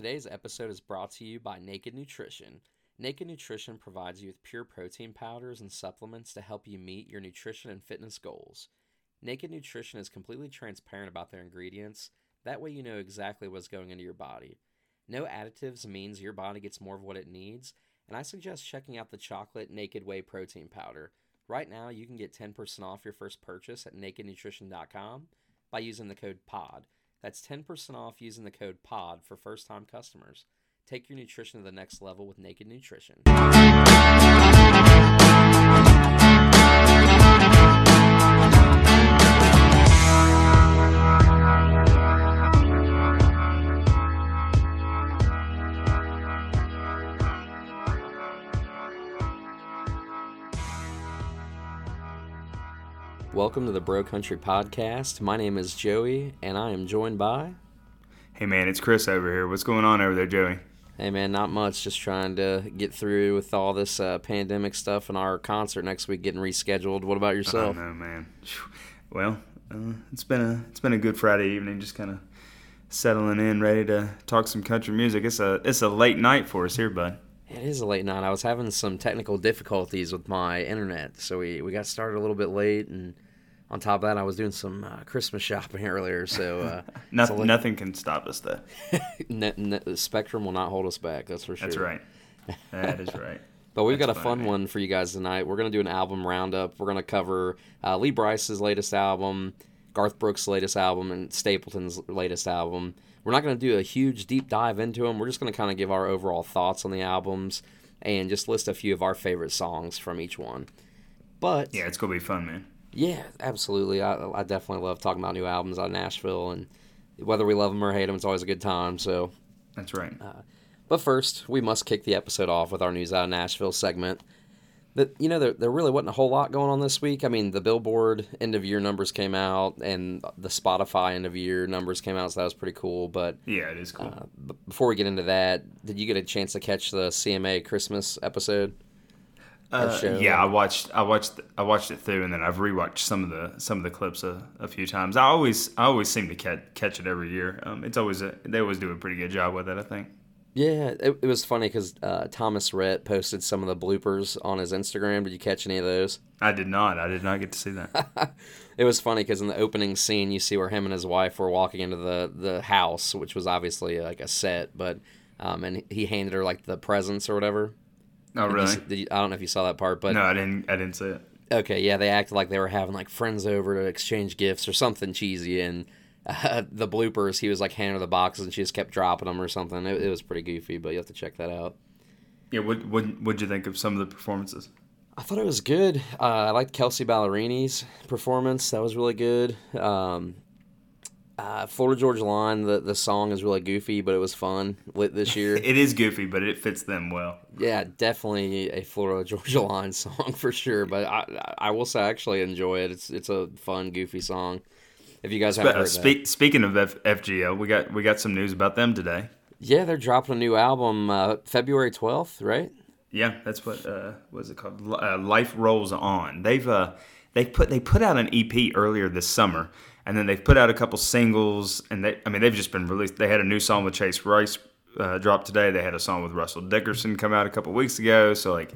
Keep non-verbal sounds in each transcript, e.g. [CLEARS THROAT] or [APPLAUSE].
Today's episode is brought to you by Naked Nutrition. Naked Nutrition provides you with pure protein powders and supplements to help you meet your nutrition and fitness goals. Naked Nutrition is completely transparent about their ingredients. That way, you know exactly what's going into your body. No additives means your body gets more of what it needs, and I suggest checking out the chocolate Naked Whey protein powder. Right now, you can get 10% off your first purchase at nakednutrition.com by using the code POD. That's 10% off using the code POD for first time customers. Take your nutrition to the next level with Naked Nutrition. Welcome to the Bro Country Podcast. My name is Joey, and I am joined by. Hey man, it's Chris over here. What's going on over there, Joey? Hey man, not much. Just trying to get through with all this uh, pandemic stuff and our concert next week getting rescheduled. What about yourself? Oh no, man. Well, uh, it's been a it's been a good Friday evening. Just kind of settling in, ready to talk some country music. It's a it's a late night for us here, bud. It is a late night. I was having some technical difficulties with my internet, so we, we got started a little bit late, and on top of that, I was doing some uh, Christmas shopping [LAUGHS] earlier. So uh, [LAUGHS] nothing, nothing can stop us though. [LAUGHS] The Spectrum will not hold us back. That's for sure. That's right. That is right. But we've That's got a fun one for you guys tonight. We're going to do an album roundup. We're going to cover uh, Lee Brice's latest album, Garth Brooks' latest album, and Stapleton's latest album. We're not going to do a huge deep dive into them. We're just going to kind of give our overall thoughts on the albums and just list a few of our favorite songs from each one. But yeah, it's going to be fun, man. Yeah, absolutely. I, I definitely love talking about new albums out of Nashville, and whether we love them or hate them, it's always a good time. So that's right. Uh, but first, we must kick the episode off with our news out of Nashville segment that you know there, there really wasn't a whole lot going on this week. I mean, the Billboard end of year numbers came out, and the Spotify end of year numbers came out, so that was pretty cool. But yeah, it is cool. Uh, before we get into that, did you get a chance to catch the CMA Christmas episode? Uh, yeah, I watched. I watched. I watched it through, and then I've rewatched some of the some of the clips a, a few times. I always I always seem to catch catch it every year. Um, it's always a, they always do a pretty good job with it. I think. Yeah, it, it was funny because uh, Thomas Rhett posted some of the bloopers on his Instagram. Did you catch any of those? I did not. I did not get to see that. [LAUGHS] it was funny because in the opening scene, you see where him and his wife were walking into the, the house, which was obviously like a set, but um, and he handed her like the presents or whatever. Oh, really? You, you, I don't know if you saw that part, but no, I didn't. I didn't see it. Okay, yeah, they acted like they were having like friends over to exchange gifts or something cheesy, and uh, [LAUGHS] the bloopers, he was like handing her the boxes and she just kept dropping them or something. It, it was pretty goofy, but you have to check that out. Yeah, what what what'd you think of some of the performances? I thought it was good. Uh, I liked Kelsea Ballerini's performance. That was really good. Um, uh, Florida Georgia Line, the, the song is really goofy, but it was fun lit this year. [LAUGHS] it is goofy, but it fits them well. Yeah, definitely a Florida [LAUGHS] Georgia Line song for sure. But I I will say I actually enjoy it. It's it's a fun, goofy song. If you guys haven't heard Spe- that. Speaking of F- FGL, we got we got some news about them today. Yeah, they're dropping a new album uh, February twelfth, right? Yeah, that's what uh, what is it called? Uh, Life rolls on. They've uh, they put they put out an EP earlier this summer, and then they've put out a couple singles, and they I mean they've just been released. They had a new song with Chase Rice uh, drop today. They had a song with Russell Dickerson come out a couple weeks ago. So like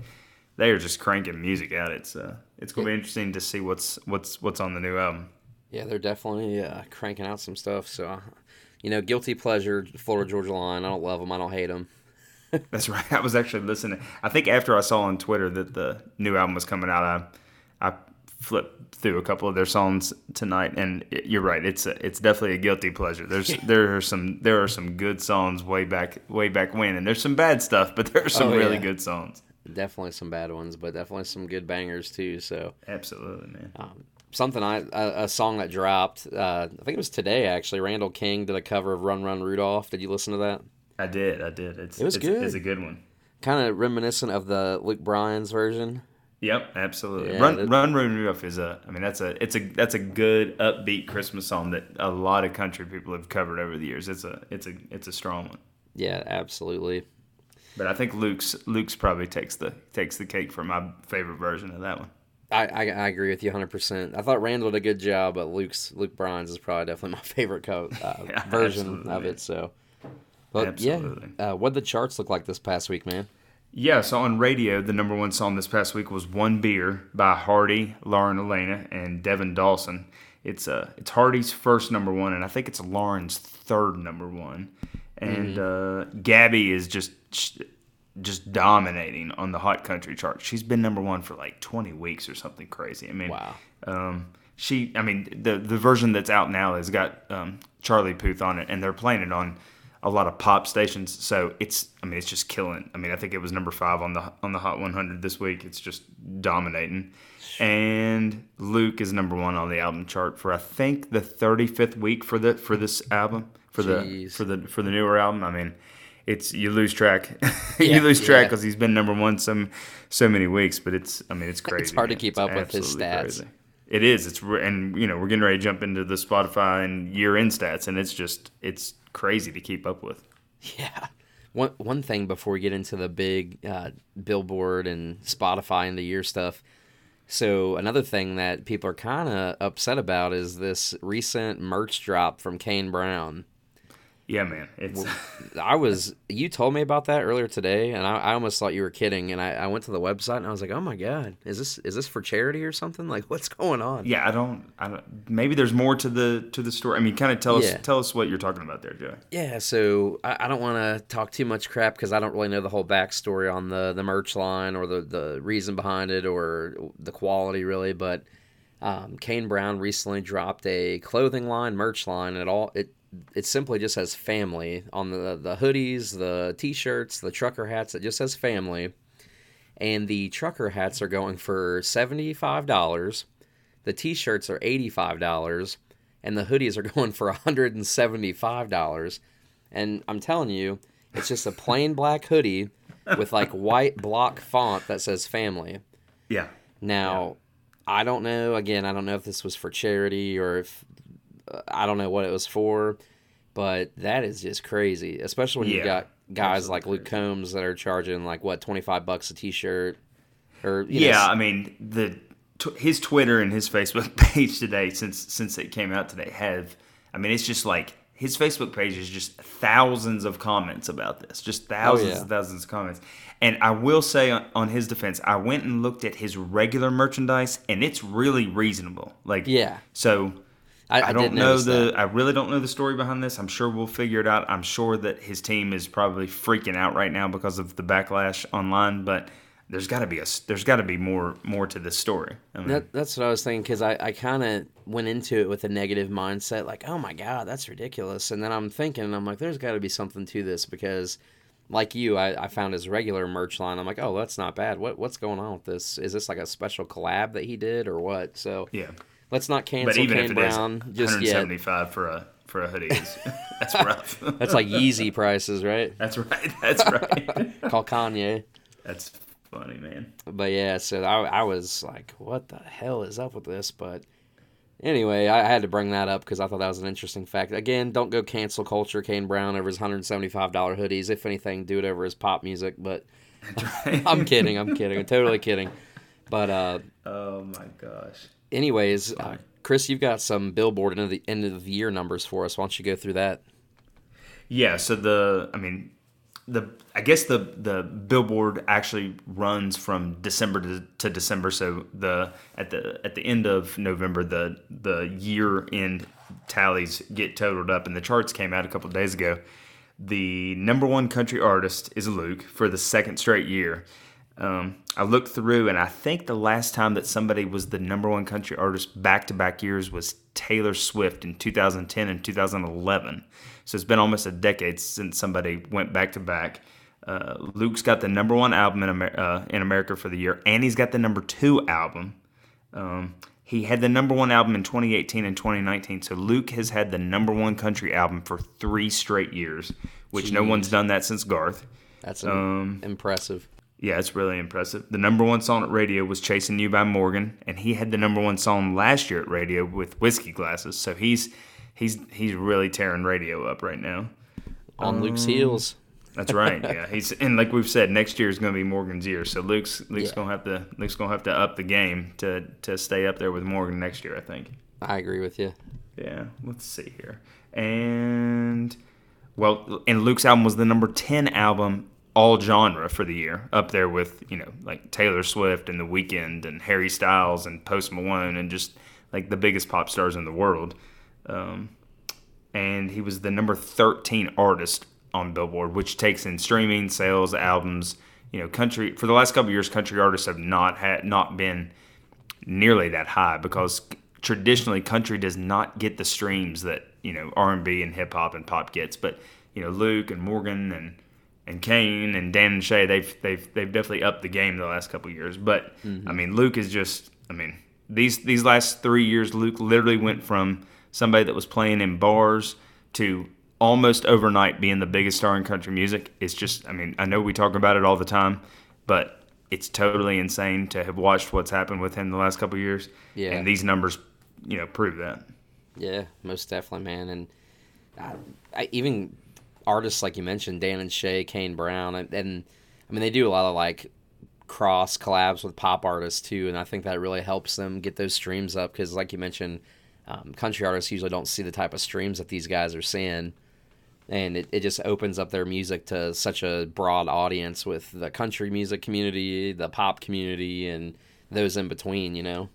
they are just cranking music out. It's uh, it's gonna be interesting to see what's what's what's on the new album. Yeah, they're definitely uh, cranking out some stuff. So, you know, guilty pleasure, Florida Georgia Line. I don't love them. I don't hate them. [LAUGHS] That's right. [LAUGHS] I was actually listening. I think after I saw on Twitter that the new album was coming out, I I flipped through a couple of their songs tonight, and it, you're right. It's a, it's definitely a guilty pleasure. There's there are some there are some good songs way back way back when, and there's some bad stuff, but there are some oh, really yeah. good songs. Definitely some bad ones, but definitely some good bangers too. So absolutely, man. Um, something I a, a, song that dropped. Uh, I think it was today actually. Randall King did a cover of "Run Run Rudolph." Did you listen to that? I did. I did. It's, it was it's, good. It's a good one. Kind of reminiscent of the Luke Bryan's version. Yep, absolutely. Yeah, Run, Run Run Rudolph is a. I mean, that's a. It's a. That's a good upbeat Christmas song that a lot of country people have covered over the years. It's a. It's a. It's a strong one. Yeah, absolutely. But I think Luke's Luke's probably takes the takes the cake for my favorite version of that one. I, I, I, agree with you 100%. I thought Randall did a good job, but Luke's Luke Bryan's is probably definitely my [LAUGHS] favorite co- uh, [LAUGHS] yeah, version of it. So, But Absolutely. yeah, uh, what the charts look like this past week, man? Yeah, so on radio, the number one song this past week was "One Beer" by Hardy, Lauren Alaina, and Devin Dawson. It's uh, it's Hardy's first number one, and I think it's Lauren's third number one. And uh, Gabby is just just dominating on the hot country chart. She's been number one for like 20 weeks or something crazy. I mean, Wow. um, she, I mean, the the version that's out now has got um, Charlie Puth on it, and they're playing it on a lot of pop stations. So it's, I mean, it's just killing. I mean, I think it was number five on the on the Hot 100 this week. It's just dominating. And Luke is number one on the album chart for I think the 35th week for the for this album for the for the for the newer album. I mean, it's you lose track. [LAUGHS] Yeah, you lose track yeah. because he's been number one some so many weeks. But it's I mean it's crazy. It's hard to man. keep It's up with his stats. crazy. It is. It's and you know we're getting ready to jump into the Spotify and year end stats, and it's just it's crazy to keep up with. Yeah. One one thing before we get into the big uh, Billboard and Spotify and the year stuff. So another thing that people are kind of upset about is this recent merch drop from Kane Brown. Yeah, man. It's I was you told me about that earlier today, and I, I almost thought you were kidding. And I, I went to the website and I was like, oh my god, is this is this for charity or something? Like, [LAUGHS] what's going on? yeah. I don't. I don't. Maybe there's more to the to the story. I mean, kind of tell us tell us what you're talking about there, Joe. Yeah, so I, I don't want to talk too much crap because I don't really know the whole backstory on the, the merch line or the, the reason behind it or the quality really. But um, Kane Brown recently dropped a clothing line, merch line. It all it it simply just says family on the the hoodies, the t-shirts, the trucker hats. It just says family, and the trucker hats are going for seventy five dollars. The t-shirts are eighty five dollars, and the hoodies are [LAUGHS] going for hundred and seventy five dollars. And I'm telling you, it's just a plain [LAUGHS] black hoodie with like white block font that says family. Yeah. Now, I don't know. Again, I don't know if this was for charity or if I don't know what it was for, but that is just crazy. Especially when Yeah, you've got guys like Luke Combs that are charging like what twenty five bucks a t shirt, or you know, Yeah, s- I mean the t- his Twitter and his Facebook [LAUGHS] page today, since since it came out today, have I mean it's just like his Facebook page is just thousands of comments about this, just oh, thousands yeah. and thousands of comments. And I will say on, on his defense, I went and looked at his regular merchandise, and it's really reasonable. Like Yeah. so. I, I, I don't know the. that. I really don't know the story behind this. I'm sure we'll figure it out. I'm sure that his team is probably freaking out right now because of the backlash online. But there's got to be a. There's got to be more more to this story. I mean, That, that's what I was thinking because I, I kind of went into it with a negative mindset, like, oh my God, that's ridiculous. And then I'm thinking, I'm like, there's got to be something to this because, like you, I, I found his regular merch line. I'm like, oh, that's not bad. What What's going on with this? Is this like a special collab that he did or what? So yeah. Let's not But cancel even Kane if it is Brown just yet. 175 for a for a hoodie, is, [LAUGHS] that's [LAUGHS] rough. That's like Yeezy prices, right? [LAUGHS] that's right. That's right. Call Kanye. that's funny, man. But yeah, so I, I was like, what the hell is up with this? But anyway, I, I had to bring that up because I thought that was an interesting fact. Again, don't go cancel culture Kane Brown over his $175 hoodies. If anything, do it over his pop music. But I'm kidding. I'm kidding. I'm totally kidding. But uh, Oh my gosh. Anyways, uh, Chris, you've got some Billboard end of the end of the year numbers for us. Why don't you go through that? Yeah, so the I mean the I guess the the billboard actually runs from December to, to December so the at the at the end of November the the year end tallies get totaled up and the charts came out a couple of days ago. The number one country artist is Luke for the second straight year. Um, I looked through, and I think the last time that somebody was the number one country artist back to back years was Taylor Swift in 2010 and 2011. So it's been almost a decade since somebody went back to back. Uh, Luke's got the number one album in, Amer- uh, in America for the year, and he's got the number two album. Um, he had the number one album in 2018 and 2019. So Luke has had the number one country album for three straight years, which no one's done that since Garth. That's Um, impressive. Yeah, it's really impressive. The number one song at radio was "Chasing You" by Morgan, and he had the number one song last year at radio with "Whiskey Glasses." So he's he's he's really tearing radio up right now. On Luke's um, heels. That's right. Yeah, [LAUGHS] he's and like we've said, next year is going to be Morgan's year. So Luke's Luke's Yeah. going to have to Luke's going to have to up the game to to stay up there with Morgan next year. I think. I agree with you. Yeah, let's see here. And Well, and Luke's album was the number 10 album all genre for the year, up there with, you know, like Taylor Swift and The Weeknd and Harry Styles and Post Malone and just like the biggest pop stars in the world. Um, and he was the number 13 artist on Billboard, which takes in streaming, sales, albums. You know, country for the last couple years, country artists have not had not been nearly that high because traditionally country does not get the streams that you know R and B and hip hop and pop gets. But you know, Luke and Morgan and and Kane and Dan and Shay, they've they've they've definitely upped the game the last couple years. But mm-hmm. I mean, Luke is just, I mean, these these last three years, Luke literally went from somebody that was playing in bars to almost overnight being the biggest star in country music. It's just, I mean, I know we talk about it all the time, but it's totally insane to have watched what's happened with him the last couple years. Yeah. And these numbers, you know, prove that. Yeah, most definitely, man. And I, I, even artists like you mentioned, Dan and Shay, Kane Brown, and, and I mean, they do a lot of like cross collabs with pop artists too, and I think that really helps them get those streams up because, like you mentioned, um, country artists usually don't see the type of streams that these guys are seeing and it, it just opens up their music to such a broad audience with the country music community the pop community and those in between you know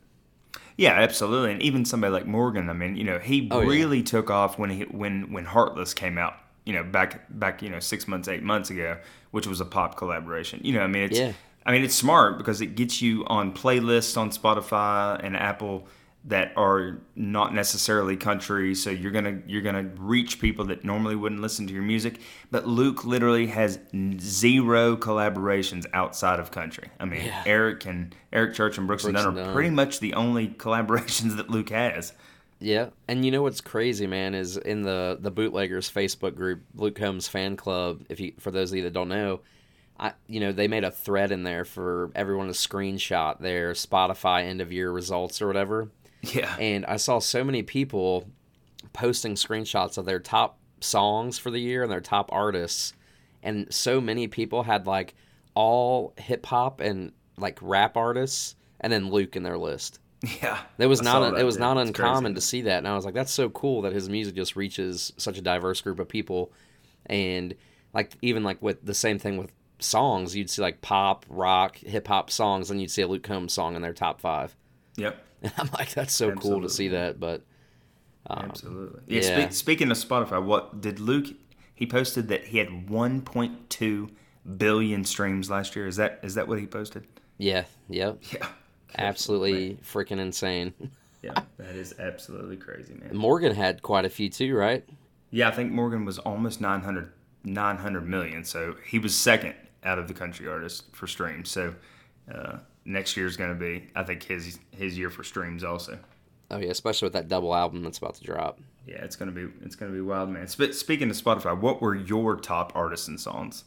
yeah absolutely and even somebody like morgan i mean you know he oh, really yeah. took off when he when when heartless came out you know back back you know six months eight months ago which was a pop collaboration. You know i mean it's yeah. i mean it's smart because it gets you on playlists on spotify and apple that are not necessarily country. So you're gonna you're gonna reach people that normally wouldn't listen to your music. But luke literally has zero collaborations outside of country. I mean yeah. eric and eric church and brooks, brooks and dunn. are pretty much the only [LAUGHS] collaborations that luke has yeah and you know what's crazy man is in the the bootleggers facebook group luke combs fan club if you for those of you that don't know I, you know, they made a thread in there for everyone to screenshot their Spotify end of year results or whatever. Yeah. And I saw so many people posting screenshots of their top songs for the year and their top artists. And so many people had like all hip hop and like rap artists and then Luke in their list. Yeah. It was I not it was not uncommon to see that. And I was like that's so cool that his music just reaches such a diverse group of people and like even like with the same thing with songs, you'd see like pop, rock, hip hop songs and you'd see a Luke Combs song in their top 5. Yep. [LAUGHS] And I'm like, that's so Absolutely. cool to see that. But um, Absolutely. Yeah. yeah. Spe- speaking of Spotify, what did Luke? He posted that he had 1.2 billion streams last year. Is that is that what he posted? Yeah. Yep. Yeah. Absolutely freaking insane. [LAUGHS] yeah, that is absolutely crazy, man. Morgan had quite a few too, right? Yeah, I think Morgan was almost 900, 900 million. So he was second out of the country artists for streams. So uh, next year is going to be, I think, his his year for streams also. Oh yeah, especially with that double album that's about to drop. Yeah, it's gonna be it's gonna be wild, man. Sp- speaking of Spotify, what were your top artists and songs?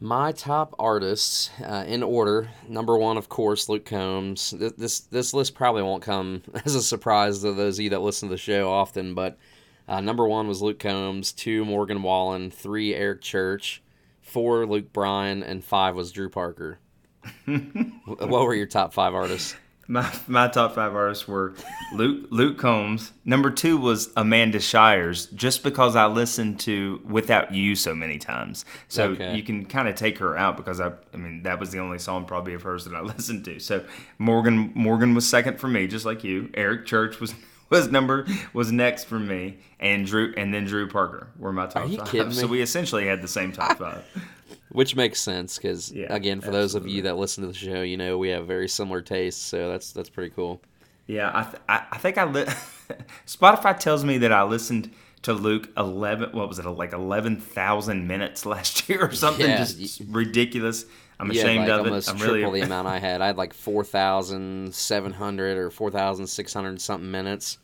My top artists, uh, in order, number one, of course, Luke Combs. This, this, this list probably won't come [LAUGHS] as a surprise to those of you that listen to the show often, but uh, number one was Luke Combs, two Morgan Wallen, three Eric Church, four Luke Bryan, and five was Drew Parker. [LAUGHS] what were your top five artists? My my top five artists were Luke Luke Combs. Number two was Amanda Shires, just because I listened to Without You so many times. So okay. you can kind of take her out because I I mean that was the only song probably of hers that I [LAUGHS] listened to. So Morgan Morgan was second for me, just like you. Eric Church was [LAUGHS] was number was next for me, and Drew and then Drew Parker were my top five. So we essentially had the same top five. [LAUGHS] Which makes sense because yeah, again, for absolutely. those of you that listen to the show, you know we have very similar tastes, so that's that's pretty cool. Yeah, I th- I, I, think I li- [LAUGHS] Spotify tells me that I listened to Luke eleven. What was it like eleven thousand minutes [LAUGHS] last year or something? Yeah, Just ridiculous. I'm ashamed like of almost it. I'm triple really... the [LAUGHS] amount I had. I had like four thousand seven hundred or four thousand six hundred something minutes.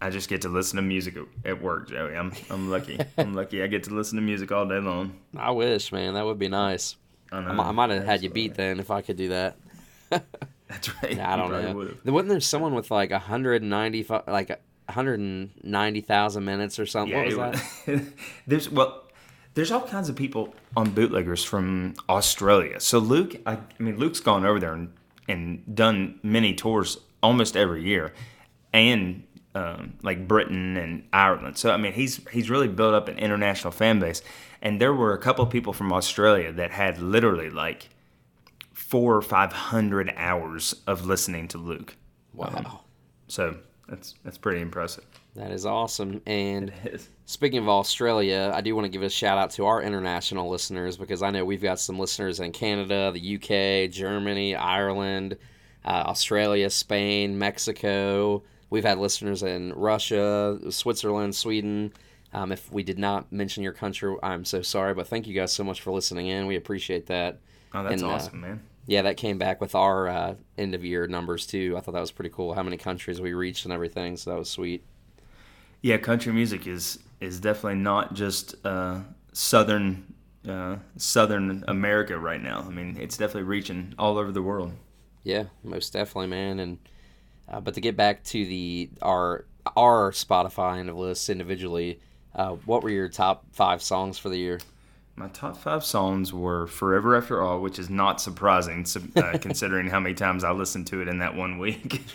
I just get to listen to music at work, Joey. I'm I'm lucky. I'm lucky. I get to listen to music all day long. [LAUGHS] I wish, man. That would be nice. I, know, I, I might have had you beat then if I could do that. [LAUGHS] That's right. Yeah, I don't know. Would've. Wasn't there someone with like 190 like 190,000 minutes or something? Yeah, what was that? [LAUGHS] there's well, there's all kinds of people on bootleggers from Australia. So Luke, I, I mean, Luke's gone over there and, and done many tours almost every year, and um, like Britain and Ireland. So I mean, he's he's really built up an international fan base. And there were a couple of people from Australia that had literally like four or five hundred hours of listening to Luke. Wow. Um, so that's that's pretty impressive. That is awesome. And is. speaking of Australia, I do want to give a shout out to our international listeners because I know we've got some listeners in Canada, the UK, Germany, Ireland, uh, Australia, Spain, Mexico. We've had listeners in Russia, Switzerland, Sweden. Um, if we did not mention your country, I'm so sorry, but thank you guys so much for listening in. We appreciate that. Oh, that's And, uh, awesome, man. Yeah, that came back with our uh, end of year numbers too. I thought that was pretty cool. How many countries we reached and everything. So that was sweet. Yeah, country music is is definitely not just uh, southern uh, southern America right now. I mean, it's definitely reaching all over the world. Yeah, most definitely, man. And uh, but to get back to the our our Spotify end of lists individually, uh, what were your top five songs for the year? My top five songs were "Forever After All," which is not surprising uh, [LAUGHS] considering how many times I listened to it in that one week, [LAUGHS]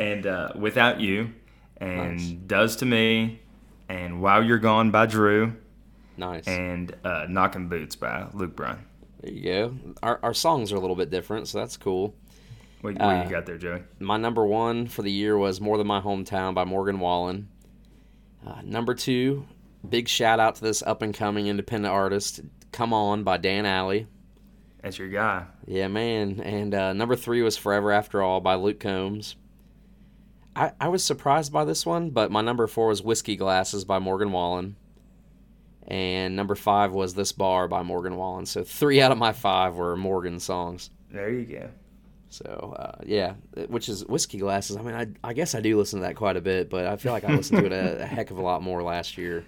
and uh, "Without You," and Nice. "Does to Me," and "While You're Gone" by Drew, Nice. and uh, "Knocking Boots" by Luke Bryan. there you go. Our our songs are a little bit different, so that's cool. What, what Uh, you got there, Joey? My number one for the year was "More Than My Hometown" by Morgan Wallen. Uh, number two, big shout out to this up and coming independent artist, "Come On" by Dan Alley. That's your guy. Yeah, man. And uh, number three was Forever After All by Luke Combs. I, I was surprised by this one, but my number four was Whiskey Glasses by Morgan Wallen. And number five was This Bar by Morgan Wallen. So three out of my five were Morgan songs. There you go. So uh, yeah, which is Whiskey Glasses. I mean, I, I guess I do listen to that quite a bit, but I feel like I listened to it a, a heck of a lot more last year.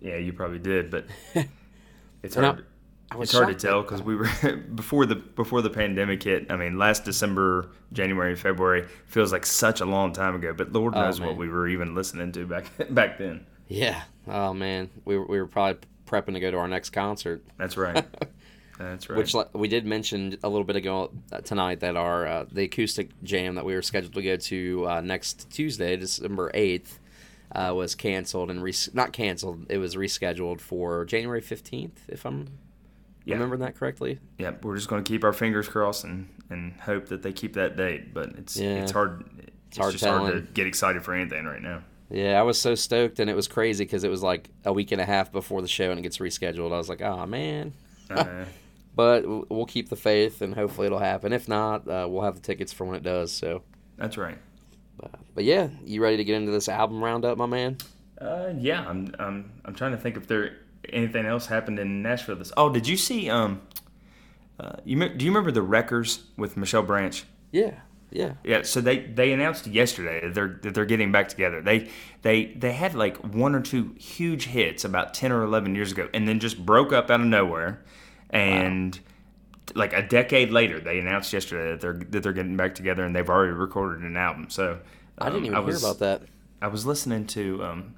Yeah, you probably did, but [LAUGHS] it's I- hard. I was It's hard to tell because we were [LAUGHS] before the before the pandemic hit. I mean, last December, January, February feels like such a long time ago. But Lord Oh, knows what we were even listening to back [LAUGHS] back then. Yeah. Oh man, we were, we were probably prepping to go to our next concert. That's right. That's right. Which we did mention a little bit ago uh, tonight that our uh, the acoustic jam that we were scheduled to go to uh, next Tuesday, December eighth, uh, was canceled and res- not canceled. It was rescheduled for January fifteenth, if I'm Yeah. remembering that correctly. yeah, we're just going to keep our fingers crossed and, and hope that they keep that date. But it's Yeah. it's hard. It's, hard just hard to get excited for anything right now. Yeah, I was so stoked, and it was crazy because it was like a week and a half before the show, and it gets rescheduled. I was like, oh man. Uh, But we'll keep the faith, and hopefully it'll happen. If not, uh, we'll have the tickets for when it does. So, that's right. but, but yeah, you ready to get into this album roundup, my man? Uh, yeah, I'm, I'm I'm trying to think if there anything else happened in Nashville. This. Oh, did you see? Um, uh, you do you remember the Wreckers with Michelle Branch? Yeah, yeah. Yeah, so they they announced yesterday that they're that they're getting back together. They they they had like one or two huge hits about ten or eleven years ago, and then just broke up out of nowhere. And like a decade later, they announced yesterday that they're that they're getting back together, and they've already recorded an album. So I didn't um, even hear was- about that. I was listening to um,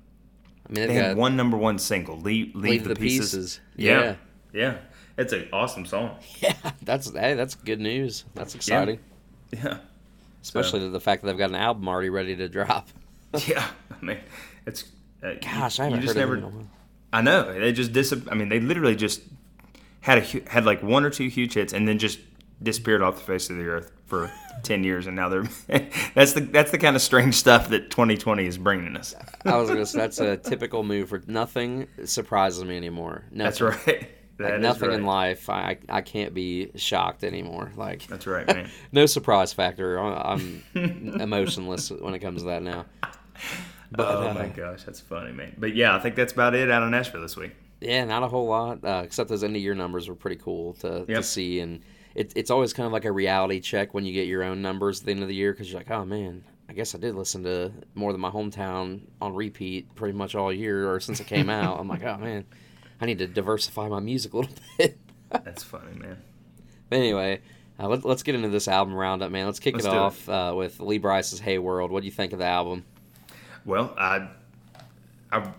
I mean, they had one number one single, "Leave, Leave, Leave the, the Pieces." Pieces. Yeah, yeah, it's an awesome song. [LAUGHS] yeah. That's hey, that's good news. That's exciting, Yeah, especially the fact that they've got an album already ready to drop. [LAUGHS] yeah. I mean, it's uh, Gosh, I haven't just heard never. of it in a while. I know they just dis. I mean, they literally just had a had like one or two huge hits, and then just disappeared off the face of the earth for [LAUGHS] ten years, and now they're. [LAUGHS] that's the that's the kind of strange stuff that 2020 is bringing us. I was gonna say [LAUGHS] that's a typical move for nothing surprises me anymore. Nothing. That's right. Like nothing right. in life, I I can't be shocked anymore. Like That's right, man. no surprise factor. I'm emotionless when it comes to that now. But oh uh, my gosh, that's funny, man. But yeah, I think that's about it out of Nashville this week. Yeah, not a whole lot. Uh, except those end of year numbers were pretty cool to, to see, and it, it's always kind of like a reality check when you get your own numbers at the end of the year because you're like, oh man, I guess I did listen to more than my hometown on repeat pretty much all year or since it came out. I'm like, oh man, I need to diversify my music a little [LAUGHS] bit. That's funny, man. But anyway, uh, let, let's get into this album roundup, man. Let's kick Let's it do it. off Uh, with Lee Brice's "Hey World." What do you think of the album? Well, I, I,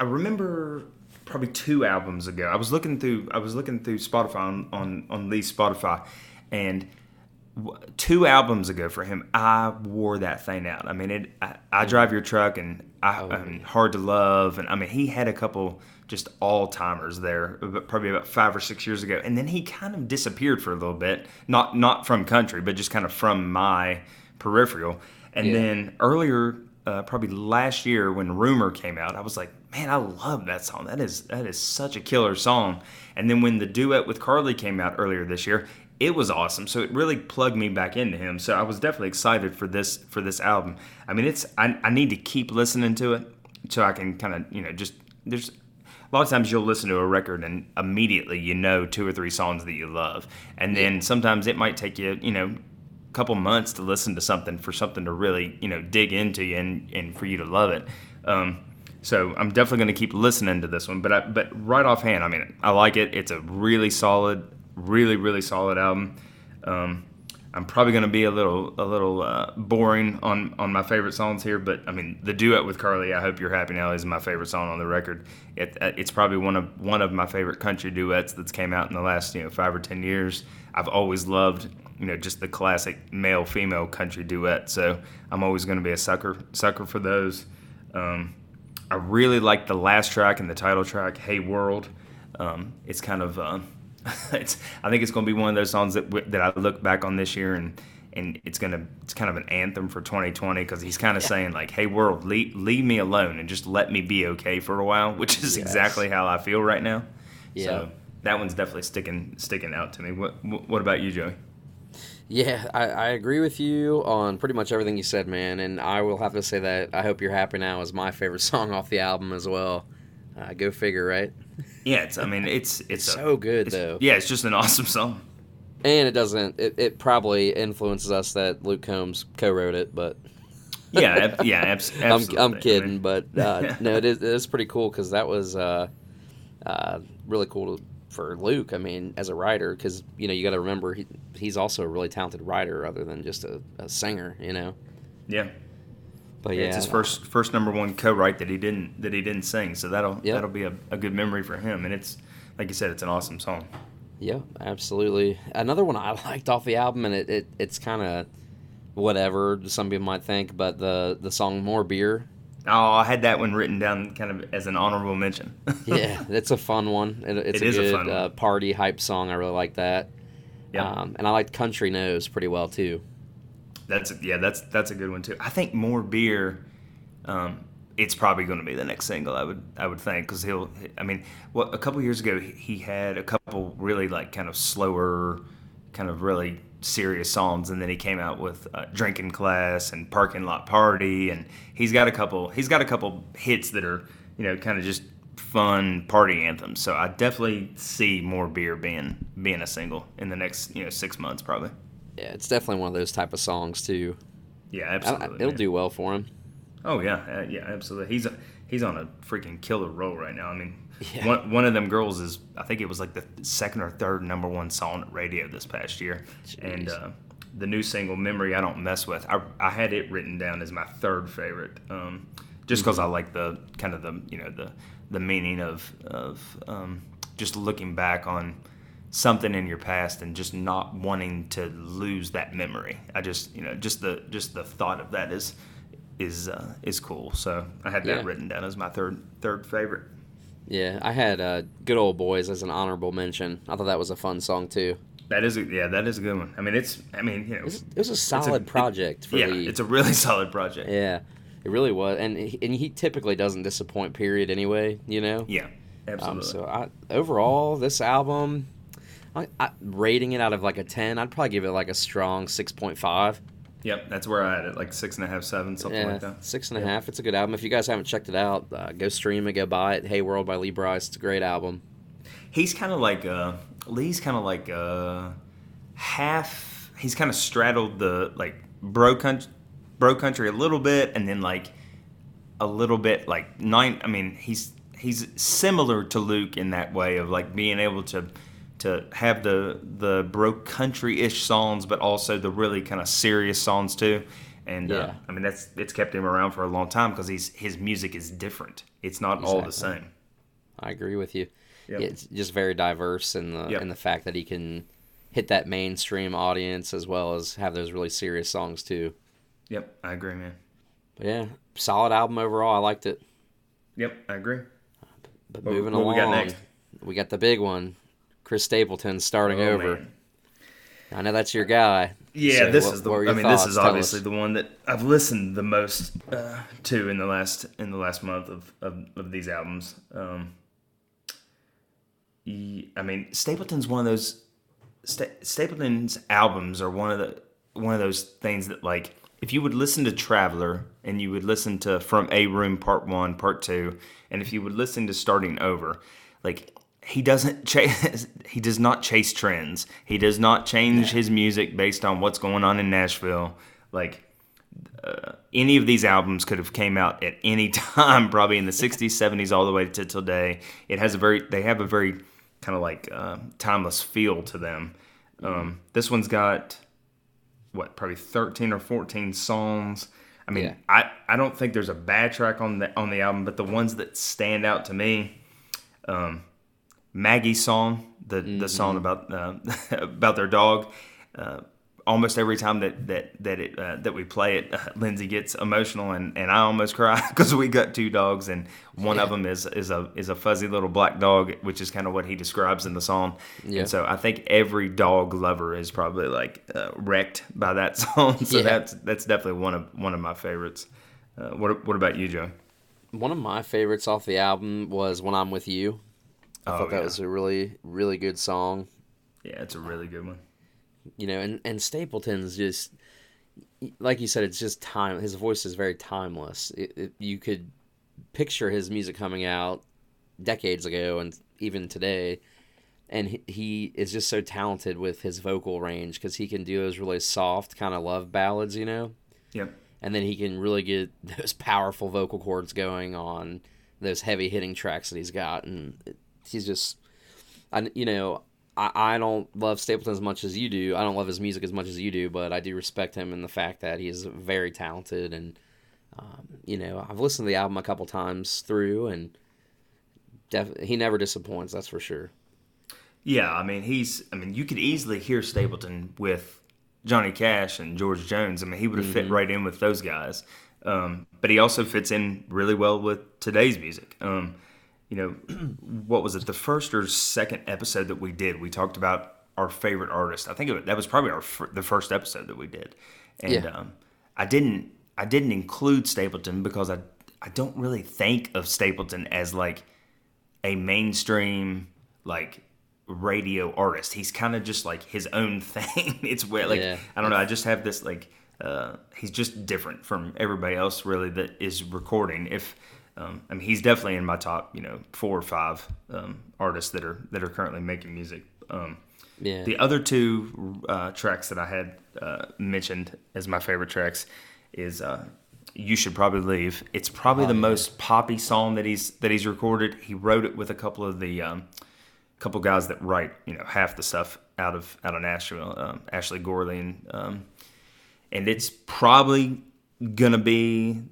I remember probably two albums ago. I was looking through. I was looking through Spotify on on, on Lee's Spotify, and two albums ago for him, I wore that thing out. I mean, it. I, I drive your truck and I, Oh, I hard to love, and I mean, he had a couple just all timers there, but probably about five or six years ago, and then he kind of disappeared for a little bit. Not not from country, but just kind of from my peripheral. And Yeah. then earlier, uh, probably last year when Rumor came out, I was like, man, I love that song. That is that is such a killer song. And then when the duet with Carly came out earlier this year, it was awesome. So it really plugged me back into him. So I was definitely excited for this for this album. I mean, it's I, I need to keep listening to it so I can kind of you know just there's a lot of times you'll listen to a record and immediately you know two or three songs that you love, and then sometimes it might take you you know a couple months to listen to something for something to really you know dig into you and, and for you to love it. Um, so I'm definitely going to keep listening to this one, but I, but right offhand, I mean, I like it. It's a really solid, really really solid album. Um, I'm probably going to be a little a little uh, boring on on my favorite songs here, but I mean the duet with Carly, "I Hope You're Happy Now" is my favorite song on the record. It, uh, it's probably one of one of my favorite country duets that's came out in the last you know five or ten years. I've always loved you know just the classic male female country duet, so I'm always going to be a sucker sucker for those. Um, I really like the last track and the title track, "Hey World." Um, it's kind of uh, [LAUGHS] it's I think it's going to be one of those songs that w- that I look back on this year and and it's gonna it's kind of an anthem for 2020 because he's kind of saying like, "Hey world, leave, leave me alone and just let me be okay for a while," which is Yes. exactly how I feel right now. Yeah. So that one's definitely sticking sticking out to me. What what about you, Joey? Yeah, I, I agree with you on pretty much everything you said, man. And I will have to say that I Hope You're Happy Now is my favorite [LAUGHS] song off the album as well. Uh, go figure, right? Yeah, it's I mean it's [LAUGHS] it's, a- So good, it's- though. Yeah, it's just an [LAUGHS] awesome song. And it doesn't, it, it probably influences us that Luke Combs co wrote it, but Yeah, ab- yeah, abs- I'm, absolutely. I'm I kidding. mean, But uh, no, it is, it is pretty cool because that was uh, uh, really cool to, for Luke. I mean, as a writer, because, you know, you got to remember he, he's also a really talented writer other than just a, a singer, you know? yeah. But Yeah, it's his first first number one co-write that he didn't that he didn't sing, so that'll Yep. that'll be a, a good memory for him. And it's like you said, it's an awesome song. Yeah, absolutely. Another one I [LAUGHS] liked off the album, and it, it it's kind of whatever some people might think, but the the song "More Beer," Oh, I had that one written down kind of as an honorable mention. [LAUGHS] yeah, it's a fun one. It, it's It a is a good fun uh, party hype song. I really like that. Yeah. Um, and I like "Country Knows" pretty well too. that's yeah, that's that's a good one too. I think more beer. Um, it's probably going to be the next single. I would I would think because he'll. I mean, what a couple years ago he had a couple really like kind of slower, kind of really serious songs, and then he came out with uh, Drinking Class and Parking Lot Party, and he's got a couple. He's got a couple hits that are you know kind of just fun party anthems. So I definitely see more beer being being a single in the next you know six months probably. Yeah, it's definitely one of those type of songs too. Yeah, I- I- absolutely. it'll man. do well for him. Oh yeah, uh, yeah, absolutely. He's a, he's on a freaking killer roll right now. I mean, Yeah. one one of them girls is I think it was like the second or third number one song at radio this past year, and uh, the new single "Memory I Don't Mess With." I, I had it written down as my third favorite, um, just because I like the kind of the you know the the meaning of of um, just looking back on something in your past and just not wanting to lose that memory. I just you know just the just the thought of that is is uh, is cool. So I had that Yeah. written down as my third third favorite. Yeah, I had uh, "Good Old Boys" as an honorable mention. I thought that was a fun song too. That is a, yeah, that is a good one. I mean, it's I mean you know It was, it was a solid it- project for yeah, it's a really [LAUGHS] solid project. Yeah, it really was, and he, and he typically doesn't disappoint. Period. Anyway, you know. Yeah, Um, absolutely. so I, overall, this album, I, I, rating it out of like a ten, I'd probably give it like a strong six point five. Yep, that's where I had it, like six and a half, seven, something Yeah, like that. six and a half. It's a good album. If you guys haven't checked it out, uh, go stream it, go buy it. Hey World by Lee Brice. It's a great album. He's kind of like uh, Lee's kind of like uh, half. He's kind of straddled the like bro country, bro country a little bit, and then like a little bit like nine. I mean, he's he's similar to Luke in that way of like being able to to have the the bro country ish songs, but also the really kind of serious songs too. And uh, Yeah. I mean, that's it's kept him around for a long time because he's his music is different. It's not all the same. I agree with you. Yep. It's just very diverse in the Yep. in the fact that he can hit that mainstream audience as well as have those really serious songs too. Yep, I agree, man. But yeah, solid album overall. I liked it. Yep, I agree. But moving what we along, got next? we got the big one, Chris Stapleton starting Oh, over. man. I know that's your guy. Yeah, So this what- is the. I mean, this is Tell obviously us. the one that I've listened the most uh, to in the last in the last month of of, of these albums. Um, I mean, Stapleton's one of those. Sta- Stapleton's albums are one of the one of those things that like if you would listen to Traveler and you would listen to From A Room Part One, Part Two, and if you would listen to Starting Over, like he doesn't [LAUGHS] chase he does not chase trends. He does not change his music based on what's going on in Nashville. Like uh, any of these albums could have came out at any [LAUGHS] time, probably in the '60s, '70s, all the way to today. It has a very they have a very kind of like uh, timeless feel to them. Um, this one's got what probably 13 or 14 songs. I mean, Yeah. I, I don't think there's a bad track on the on the album, but the ones that stand out to me, um, Maggie's song, the the song about uh, [LAUGHS] about their dog. Uh, almost every time that that that it uh, that we play it, uh, [LAUGHS] Lindsay gets emotional and, and I almost cry [LAUGHS] because we got two dogs and one of them is is a is a fuzzy little black dog, which is kind of what he describes in the song. Yeah. And so I think every dog lover is probably like uh, wrecked by that song. So Yeah. that's that's definitely one of one of my favorites. Uh, what what about you, Joe? One of my favorites off the album was "When I'm with You." I Oh, thought that yeah. was a really, really good song. Yeah, it's a really good one. You know, and and Stapleton's just like you said, it's just time. His voice is very timeless. It, it, you could picture his music coming out decades ago and even today, and he, he is just so talented with his vocal range because he can do those really soft kind of love ballads, you know. Yep. and then he can really get [LAUGHS] those powerful vocal cords going on those heavy hitting tracks that he's got and he's just I you know I, I don't love Stapleton as much as you do I don't love his music as much as you do but I do respect him in the fact that he is very talented and um, you know I've listened to the album a couple times through and def- he never disappoints that's for sure Yeah, I mean he's. I mean you could easily hear Stapleton with Johnny Cash and George Jones. I mean he would have fit right in with those guys. Um, but he also fits in really well with today's music. Um, you know, [CLEARS THROAT] what was it? The first or second episode that we did, we talked about our favorite artist. I think it, that was probably our the first episode that we did, and Yeah. um, I didn't I didn't include Stapleton because I I don't really think of Stapleton as like a mainstream like radio artist. He's kind of just like his own [LAUGHS] thing. it's where like Yeah. I don't know. I just have this like uh, he's just different from everybody else really that is recording. If um, I mean he's definitely in my top you know four or five um, artists that are that are currently making music. Um, yeah the other two uh, tracks that I had uh, mentioned as my favorite tracks is uh, "You Should Probably Leave." It's probably the most poppy song that he's that he's recorded. He wrote it with a couple of the um, couple guys that write you know half the stuff out of out of Nashville, um, Ashley Gorley and um, and it's probably gonna be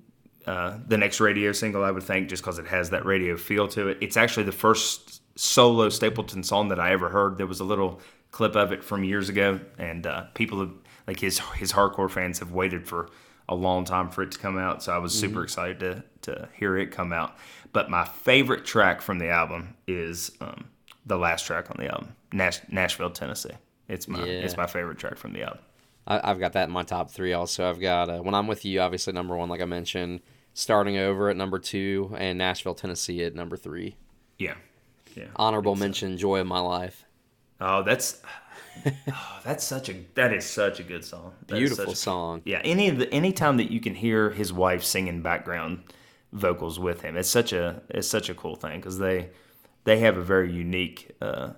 uh, the next radio single, I would think, just because it has that radio feel to it. It's actually the first solo Stapleton song that I ever heard. There was a little clip of it from years ago, and uh, people have, like his his hardcore fans have waited for a long time for it to come out. So I was super excited to to hear it come out. But my favorite track from the album is um, the last track on the album, Nash- Nashville, Tennessee. It's my Yeah. it's my favorite track from the album. I, I've got that in my top three. Also, I've got uh, when I'm with you, obviously number one, like I mentioned, starting over at number two, and Nashville, Tennessee at number three. Yeah, yeah. Honorable mention, Joy of My Life. Oh, that's [LAUGHS] oh, that's such a that is such a good song. That Beautiful such- song. Yeah, any of the any time that you can hear his wife singing background vocals with him, it's such a it's such a cool thing because they they have a very unique uh,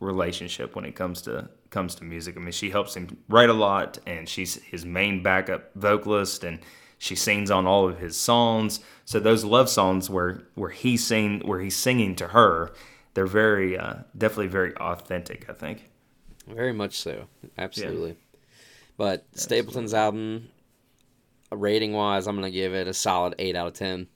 relationship when it comes to comes to music. I mean, she helps him write a lot, and she's his main backup vocalist, and she sings on all of his songs. So those love songs where where he sing where he's singing to her, they're very uh, definitely very authentic. I think. Very much so. Absolutely. But Stapleton's album, rating wise, I'm going to give it a solid 8 out of 10.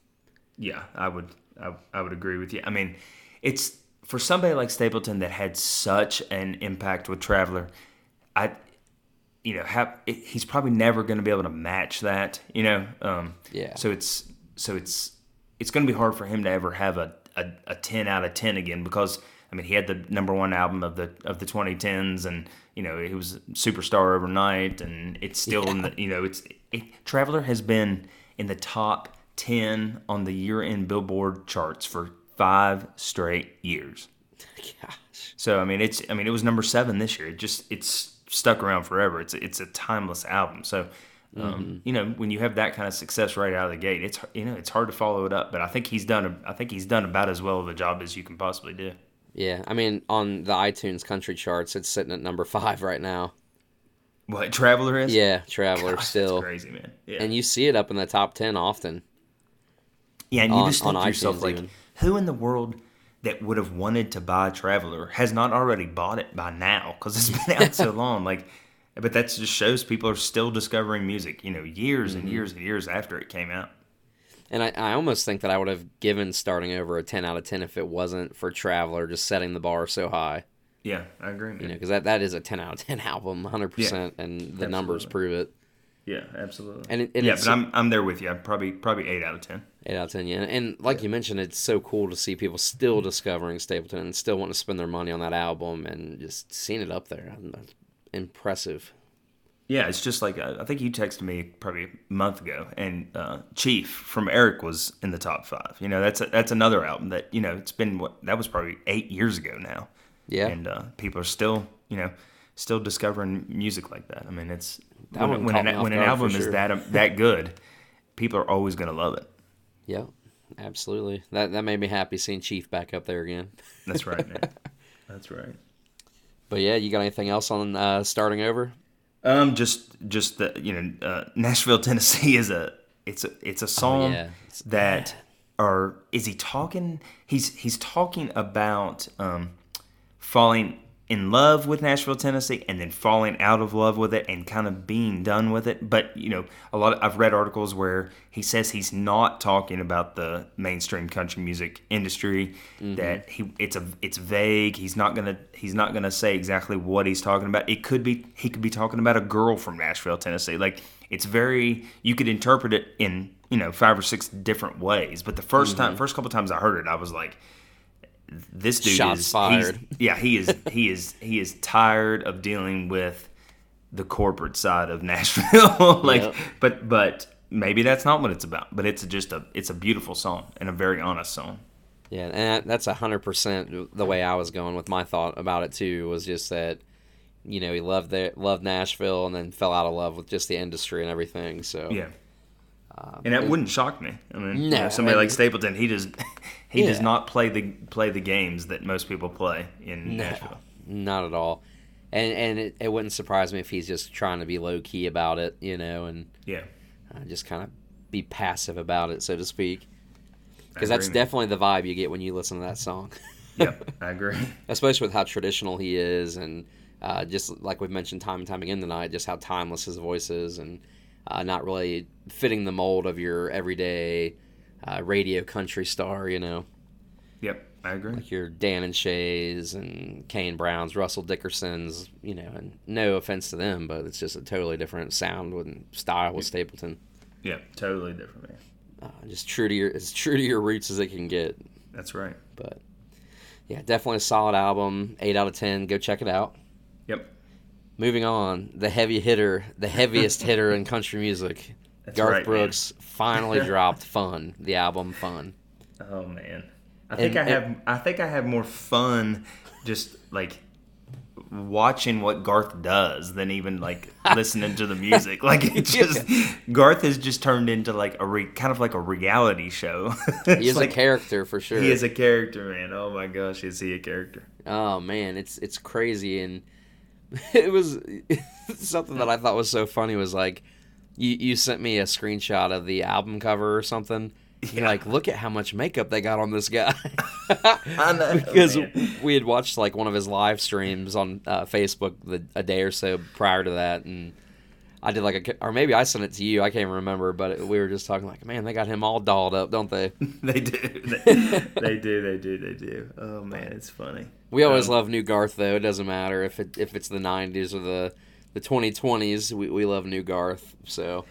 Yeah, I would I, I would agree with you. I mean, it's for somebody like Stapleton that had such an impact with Traveler. I, you know, have he's probably never going to be able to match that. You know, um, Yeah. So it's so it's it's going to be hard for him to ever have a, a, a ten out of ten again because I mean he had the number one album of the of the 2010s and you know he was superstar overnight and it's still in the you know it's it, Traveler has been in the top ten on the year end Billboard charts for five straight years. Gosh. So I mean, it's I mean, it was number seven this year. It just it's stuck around forever. It's a, it's a timeless album. So um, you know, when you have that kind of success right out of the gate, it's you know it's hard to follow it up. But I think he's done a, I think he's done about as well of a job as you can possibly do. Yeah, I mean, on the iTunes country charts, it's sitting at number five right now. What Traveler is? Yeah, Traveler Gosh, still, that's crazy, man. Yeah, and you see it up in the top ten often. yeah, and you on- just think to yourself iTunes like, even. Who in the world that would have wanted to buy Traveler has not already bought it by now because it's been out so [LAUGHS] long. Like, but that just shows people are still discovering music. You know, years Mm-hmm. and years and years after it came out. And I, I almost think that I would have given starting over a ten out of ten if it wasn't for Traveler just setting the bar so high. Yeah, I agree. Man. You know, because that, that is a ten out of ten [LAUGHS] album, hundred percent, and the numbers prove it. Yeah, absolutely. And it- and yeah, but I'm I'm there with you. I'm probably probably eight out of ten. Eight out of ten, yeah. And like you mentioned, it's so cool to see people still discovering Stapleton and still wanting to spend their money on that album and just seeing it up there. Impressive. Yeah, it's just like uh, I think you texted me probably a month ago, and uh, Chief from Eric was in the top five. You know, that's a, that's another album that you know it's been what that was probably eight years ago now. Yeah. and uh, people are still you know still discovering music like that. I mean, it's That when, when, an, when an album for is sure. that that good, people are always gonna love it. Yeah, absolutely. That that made me happy seeing Chief back up there again. That's right, man. [LAUGHS] That's right. But yeah, you got anything else on uh, starting over? Um, just just the you know uh, Nashville, [LAUGHS] Tennessee is a it's a it's a song yeah. That or is he talking? He's he's talking about um, falling in love with Nashville, Tennessee, and then falling out of love with it and kind of being done with it. But you know, a lot of, I've read articles where he says he's not talking about the mainstream country music industry. Mm-hmm. That he it's a it's vague. He's not gonna he's not gonna say exactly what he's talking about. It could be he could be talking about a girl from Nashville, Tennessee. Like it's very you could interpret it in you know five or six different ways. But the 1st time, mm-hmm. first couple times I heard it, I was like this dude Shots is fired. yeah he is he is he is tired of dealing with the corporate side of Nashville [LAUGHS] like Yep. but but maybe that's not what it's about but it's just a it's a beautiful song and a very honest song Yeah, and that- that's hundred percent the way I was going with my thought about it too. Was just that, you know, he loved the loved Nashville and then fell out of love with just the industry and everything. So yeah and that wouldn't shock me I mean you know, somebody and- like Stapleton he does [LAUGHS] he does not play the play the games that most people play in no, Nashville not at all. And and it, it wouldn't surprise me if he's just trying to be low key about it, you know, and yeah uh, just kind of be passive about it, so to speak. Because that's definitely the vibe you get when you listen to that song. [LAUGHS] yep I agree [LAUGHS] especially with how traditional he is, and uh, just like we've mentioned time and time again tonight, just how timeless his voice is, and uh, not really fitting the mold of your everyday uh, radio country star. You know, yep I agree like your Dan and Shays and Kane Browns, Russell Dickersons. You know, and no offense to them, but it's just a totally different sound and style with Stapleton. yeah totally different man Uh, just true to your as true to your roots as it can get. that's right But yeah, definitely a solid album. Eight out of ten. Go check it out. Moving on, the heavy hitter, the heaviest [LAUGHS] hitter in country music. That's Garth right. Brooks finally [LAUGHS] dropped "Fun," the album "Fun." Oh man, I think And- I have. I think I have more fun just like watching what Garth does than even like [LAUGHS] listening to the music. Like it just Garth has just turned into like a re, kind of like a reality show. He is like, a character for sure. He is a character, man. Oh my gosh, is he a character? oh man, it's it's crazy, and [LAUGHS] it was [LAUGHS] something that I thought was so funny. Was like you you sent me a screenshot of the album cover or something. You're like, look at how much makeup they got on this guy. [LAUGHS] I know, because man. we had watched like one of his live streams on uh, Facebook the, a day or so prior to that, and I did like a, or maybe I sent it to you. I can't remember, but it, we were just talking like, man, they got him all dolled up, don't they? [LAUGHS] they do. They, [LAUGHS] they do. They do. They do. Oh man, it's funny. We always Um, love new Garth though. It doesn't matter if it if it's the '90s or the the 2020s. We, we love New Garth. So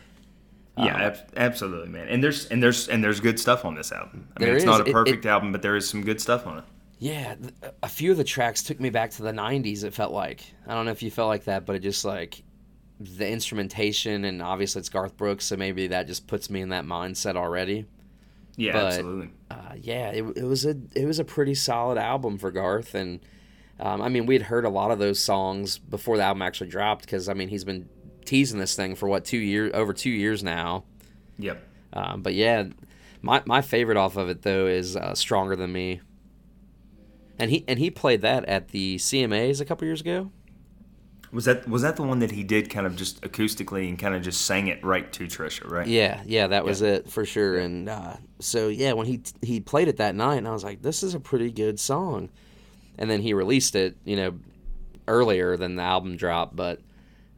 Yeah, ab- absolutely, man. And there's and there's and there's good stuff on this album. I mean, it's is. not a It- perfect album, but there is some good stuff on it. yeah, a few of the tracks took me back to the 90s. It felt like I don't know if you felt like that, but it just like the instrumentation and obviously it's Garth Brooks, so maybe that just puts me in that mindset already. Yeah, But- absolutely. uh, yeah, it, it was a it was a pretty solid album for Garth, and um, I mean we had heard a lot of those songs before the album actually dropped because I mean he's been teasing this thing for what two years over two years now. Yep. Um, but yeah, my my favorite off of it though is uh, "Stronger Than Me," and he and he played that at the CMAs a couple years ago. Was that was that the one that he did kind of just acoustically and kind of just sang it right to Trisha, right? Yeah, yeah, that was it for sure. And uh, so yeah, when he he played it that night, and I was like, this is a pretty good song. And then he released it, you know, earlier than the album dropped. But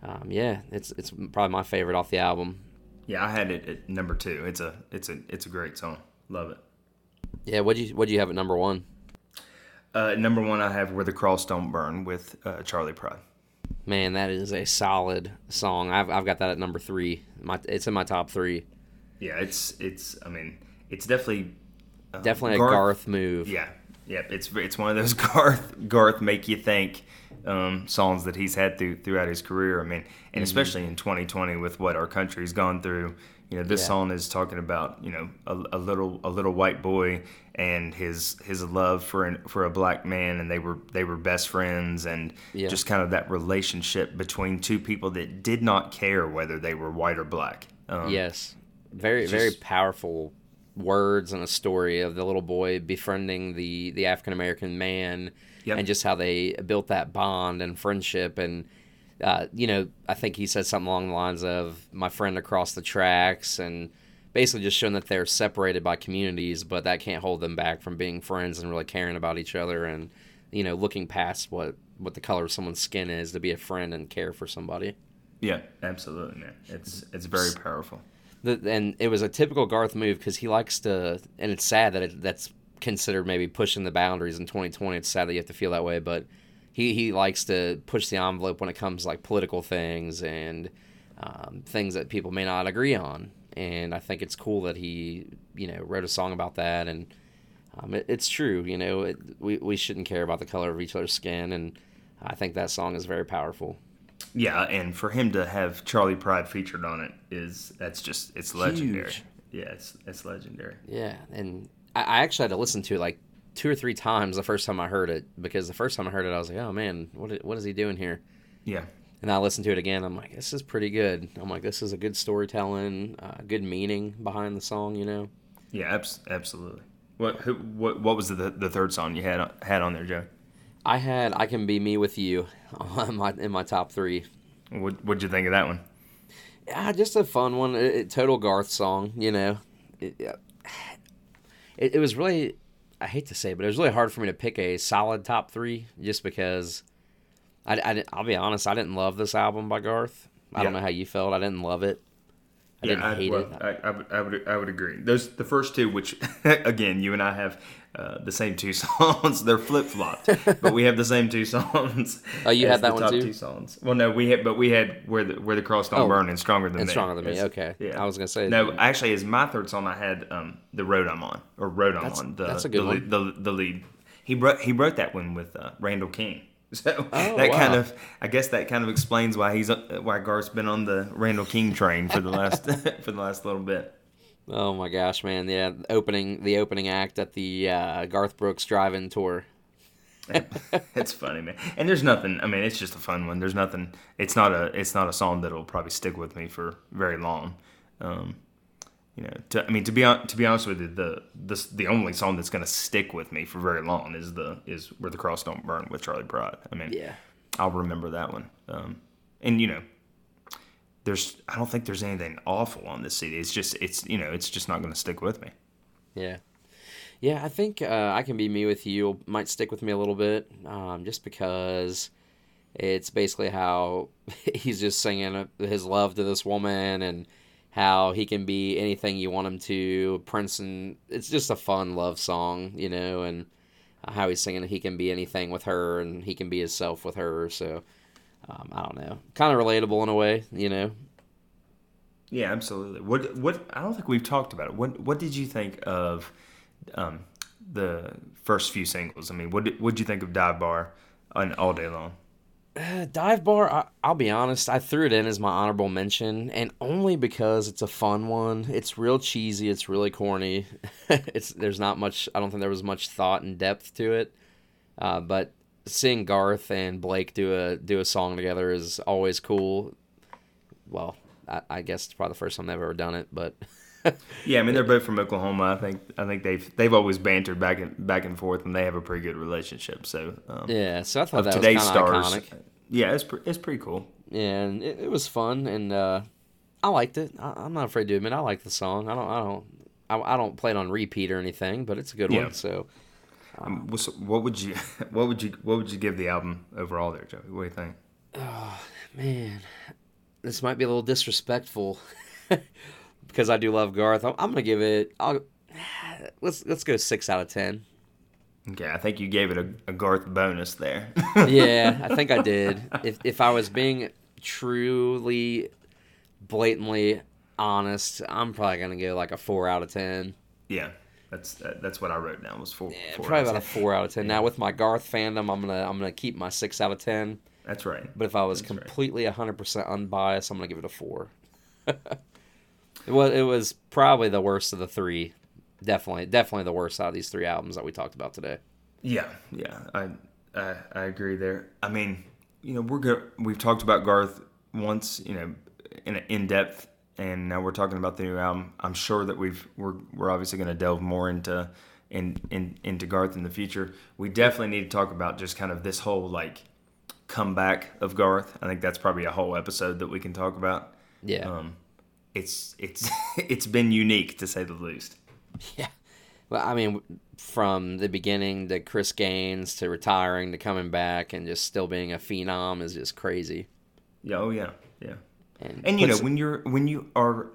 um, yeah, it's it's probably my favorite off the album. Yeah, I had it at number two. It's a it's a it's a great song. Love it. Yeah, what do you what do you have at number one? Uh, number one, I have "Where the Cross Don't Burn" with uh, Charley Pride. Man, that is a solid song. I've I've got that at number three. My it's in my top three. Yeah, it's it's. I mean, it's definitely uh, Definitely a Garth move. Yeah, yeah. It's it's one of those [LAUGHS] Garth Garth make you think um, songs that he's had through throughout his career. I mean, and especially in 2020 with what our country's gone through. You know, this Yeah. song is talking about you know a, a little a little white boy and his his love for an, for a black man, and they were they were best friends, and Yeah. just kind of that relationship between two people that did not care whether they were white or black. Um, Yes. Very It's very powerful words and a story of the little boy befriending the the African American man Yep. and just how they built that bond and friendship and uh, you know, I think he said something along the lines of my friend across the tracks and basically just showing that they're separated by communities, but that can't hold them back from being friends and really caring about each other and you know, looking past what what the color of someone's skin is to be a friend and care for somebody. Yeah, absolutely, man. It's it's very powerful. The, and it was a typical Garth move because he likes to, and it's sad that it, that's considered maybe pushing the boundaries in 2020. It's sad that you have to feel that way, but he, he likes to push the envelope when it comes to like political things and um, things that people may not agree on. And I think it's cool that he, you know, wrote a song about that. And um, it, it's true, you know, it, we, we shouldn't care about the color of each other's skin. And I think that song is very powerful. Yeah, and for him to have Charley Pride featured on it is that's just it's legendary. Huge. Yeah, it's it's legendary. Yeah, and I, I actually had to listen to it like two or three times the first time I heard it because the first time I heard it, I was like, "Oh man, what what is he doing here?" Yeah, And I listened to it again. I'm like, "This is pretty good." I'm like, "This is a good storytelling, uh, good meaning behind the song." You know, yeah, abs- absolutely. What who what what was the the third song you had on- had on there, Joe? I had "I Can Be Me with You" [LAUGHS] on my in my top three. What what'd you think of that one? Yeah, just a fun one. It, it- total Garth song, you know. It, it, it was really, I hate to say, it, but it was really hard for me to pick a solid top three just because I, I, will be honest, I didn't love this album by Garth. I don't know how you felt. I didn't love it. I didn't I, hate well, it. I, I, would, I would I would agree. Those the first two, which [LAUGHS] again, you and I have uh, the same two [LAUGHS] songs. They're flip flopped, but we have the same two songs. Oh, you had that the one top too? Two songs. Well, no, we had, but we had where the where the cross don't Oh, burn and stronger than and me. Stronger Than Me, okay. Yeah, I was gonna say- no. Actually, as my third song, I had um, the road I'm on or road I'm That's- on. The, that's a good the, one. lead- The, the lead. He wrote he wrote that one with uh, Randall King. [LAUGHS] So Oh, that kind of, I guess that kind of explains why he's uh, why Garth's been on the Randall King train for the last [LAUGHS] for the last little bit. Oh my gosh, man! Yeah, opening the opening act at the uh, Garth Brooks drive-in tour. [LAUGHS] it's funny, man. And there's nothing. I mean, it's just a fun one. There's nothing. It's not a. It's not a song that'll probably stick with me for very long. Um, you know, to, I mean, to be hon- to be honest with you, the the the only song that's gonna stick with me for very long is the is where the cross don't burn with Charley Pride. I mean, Yeah. I'll remember that one. Um, and you know, there's I don't think there's anything awful on this CD. It's just it's you know it's just not gonna stick with me. Yeah. Yeah, I think uh, I Can Be Me With You might stick with me a little bit, um, just because it's basically how [LAUGHS] he's just singing his love to this woman and how he can be anything you want him to. Prince and it's just a fun love song, you know, and how he's singing he can be anything with her and he can be himself with her. So um, I don't know, kind of relatable in a way, you know. Yeah, absolutely. What what I don't think we've talked about it. What what did you think of um, the first few singles? I mean, what what did you think of Dive Bar on All Day Long? Uh, [SIGHS] dive bar I, i'll be honest i threw it in as my honorable mention and only because it's a fun one. It's real cheesy it's really corny. [LAUGHS] It's there's not much i don't think there was much thought and depth to it. Uh, but seeing garth and blake do a do a song together is always cool. Well i, I guess it's probably the first time they've ever done it but [LAUGHS] [LAUGHS] yeah, I mean they're both from Oklahoma. I think I think they've they've always bantered back and back and forth, and they have a pretty good relationship. So um, yeah, so I thought that today's was stars. Iconic. Yeah, it's pre- it's pretty cool. Yeah, and it, it was fun, and uh, I liked it. I, am not afraid to admit I like the song. I don't I don't I, I, don't play it on repeat or anything, but it's a good yeah. one. So. Um, what would you [LAUGHS] what would you what would you give the album overall there, Joey? What do you think? Oh man, this might be a little disrespectful. [LAUGHS] because I do love Garth. I'm, I'm gonna give it. I'll, let's let's go six out of ten. Okay, I think you gave it a, a Garth bonus there. [LAUGHS] yeah, I think I did. If if I was being truly, blatantly honest, I'm probably gonna go like a four out of ten. Yeah, that's that's what I wrote down was four. Yeah, four probably about 10. a four out of ten. Now with my Garth fandom, I'm gonna I'm gonna keep my six out of ten. That's right. But if I was that's completely hundred percent unbiased, I'm gonna give it a four. [LAUGHS] It was it was probably the worst of the three. Definitely, definitely the worst out of these three albums that we talked about today. Yeah, yeah, I I, I agree there. I mean, you know, we're good. We've talked about Garth once, you know, in in depth, and now we're talking about the new album. I'm sure that we've we're we're obviously going to delve more into in, in into Garth in the future. We definitely need to talk about just kind of this whole like comeback of Garth. I think that's probably a whole episode that we can talk about. Yeah. Um, it's it's [LAUGHS] it's been unique to say the least. Yeah. Well, I mean, from the beginning to Chris Gaines to retiring to coming back and just still being a phenom is just crazy. Yeah. Oh yeah. Yeah. And, and you know when you're when you are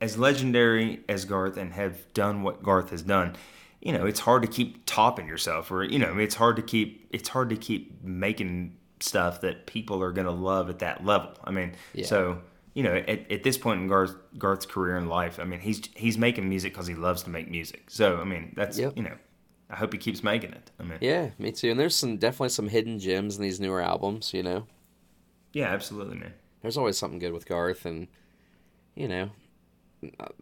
as legendary as Garth and have done what Garth has done, you know it's hard to keep topping yourself, or you know it's hard to keep it's hard to keep making stuff that people are gonna love at that level. I mean, yeah. so you know, at, at this point in Garth, Garth's career and life, I mean, he's he's making music because he loves to make music. So, I mean, that's yep. you know, I hope he keeps making it. I mean, yeah, me too. And there's some definitely some hidden gems in these newer albums. You know. Yeah, absolutely, man. There's always something good with Garth, and you know,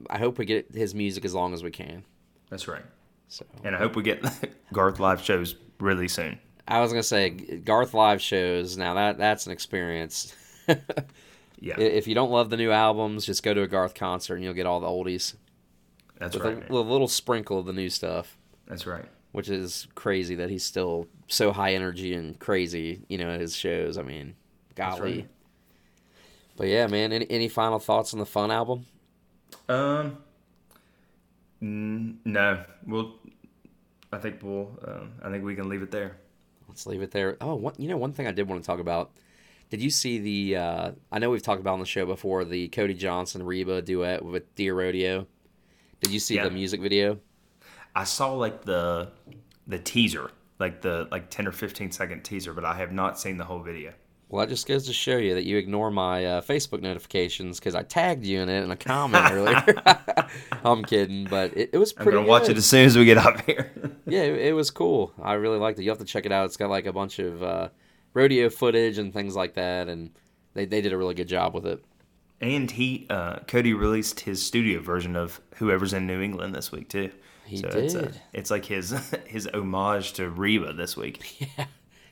I hope we get his music as long as we can. That's right. So, and I hope we get [LAUGHS] Garth live shows really soon. I was gonna say Garth live shows. Now that that's an experience. [LAUGHS] Yeah. If you don't love the new albums, just go to a Garth concert and you'll get all the oldies. That's with right. A, a, little sprinkle of the new stuff. That's right. Which is crazy that he's still so high energy and crazy, you know, at his shows. I mean, golly. Right. But yeah, man. Any, any final thoughts on the Fun album? Um, n- no. We'll. I think we'll. Um, I think we can leave it there. Let's leave it there. Oh, one, you know, one thing I did want to talk about did you see the? Uh, I know we've talked about on the show before the Cody Johnson Reba duet with Dear Rodeo. Did you see yeah. the music video? I saw like the the teaser, like the like ten or fifteen second teaser, but I have not seen the whole video. Well, that just goes to show you that you ignore my uh, Facebook notifications because I tagged you in it in a comment [LAUGHS] earlier. [LAUGHS] I'm kidding, but it, it was pretty. I'm gonna watch it as soon as we get up here. [LAUGHS] yeah, it, it, was cool. I really liked it. You have to check it out. It's got like a bunch of uh, rodeo footage and things like that, and they, they did a really good job with it. And he uh, Cody released his studio version of Whoever's in New England this week too. He so did. It's, a, it's like his [LAUGHS] his homage to Reba this week. [LAUGHS] Yeah,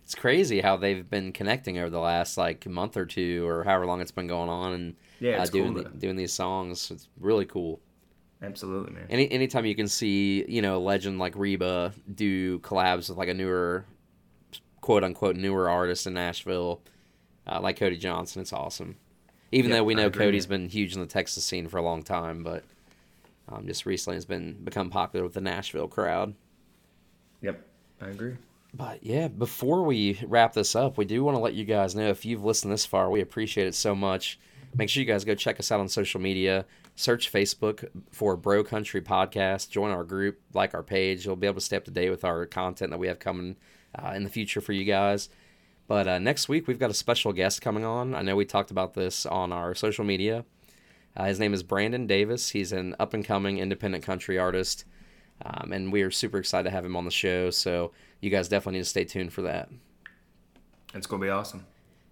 it's crazy how they've been connecting over the last like month or two or however long it's been going on, and yeah, uh, doing cool, the, doing these songs. It's really cool. Absolutely, man. Any anytime you can see you know a legend like Reba do collabs with like a newer quote unquote newer artist in Nashville, uh, like Cody Johnson. It's awesome. Even though we know Cody's been huge in the Texas scene for a long time, but um, just recently has been become popular with the Nashville crowd. Yep, I agree. But yeah, before we wrap this up, we do want to let you guys know if you've listened this far, we appreciate it so much. Make sure you guys go check us out on social media. Search Facebook for Bro Country Podcast. Join our group, like our page. You'll be able to stay up to date with our content that we have coming uh, in the future for you guys. But uh, next week, we've got a special guest coming on. I know we talked about this on our social media. Uh, his name is Brandon Davis. He's an up and coming independent country artist. Um, and we are super excited to have him on the show. So you guys definitely need to stay tuned for that. It's going to be awesome.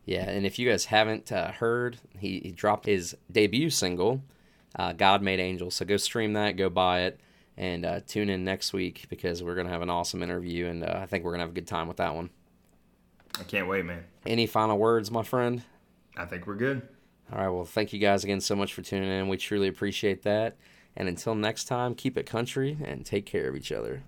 Yeah, and if you guys haven't uh, heard, he, he, dropped his debut single, uh, God Made Angels. So go stream that, go buy it, and uh, tune in next week because we're going to have an awesome interview, and uh, I think we're going to have a good time with that one. I can't wait, man. Any final words, my friend? I think we're good. All right, well, thank you guys again so much for tuning in. We truly appreciate that. And until next time, keep it country and take care of each other.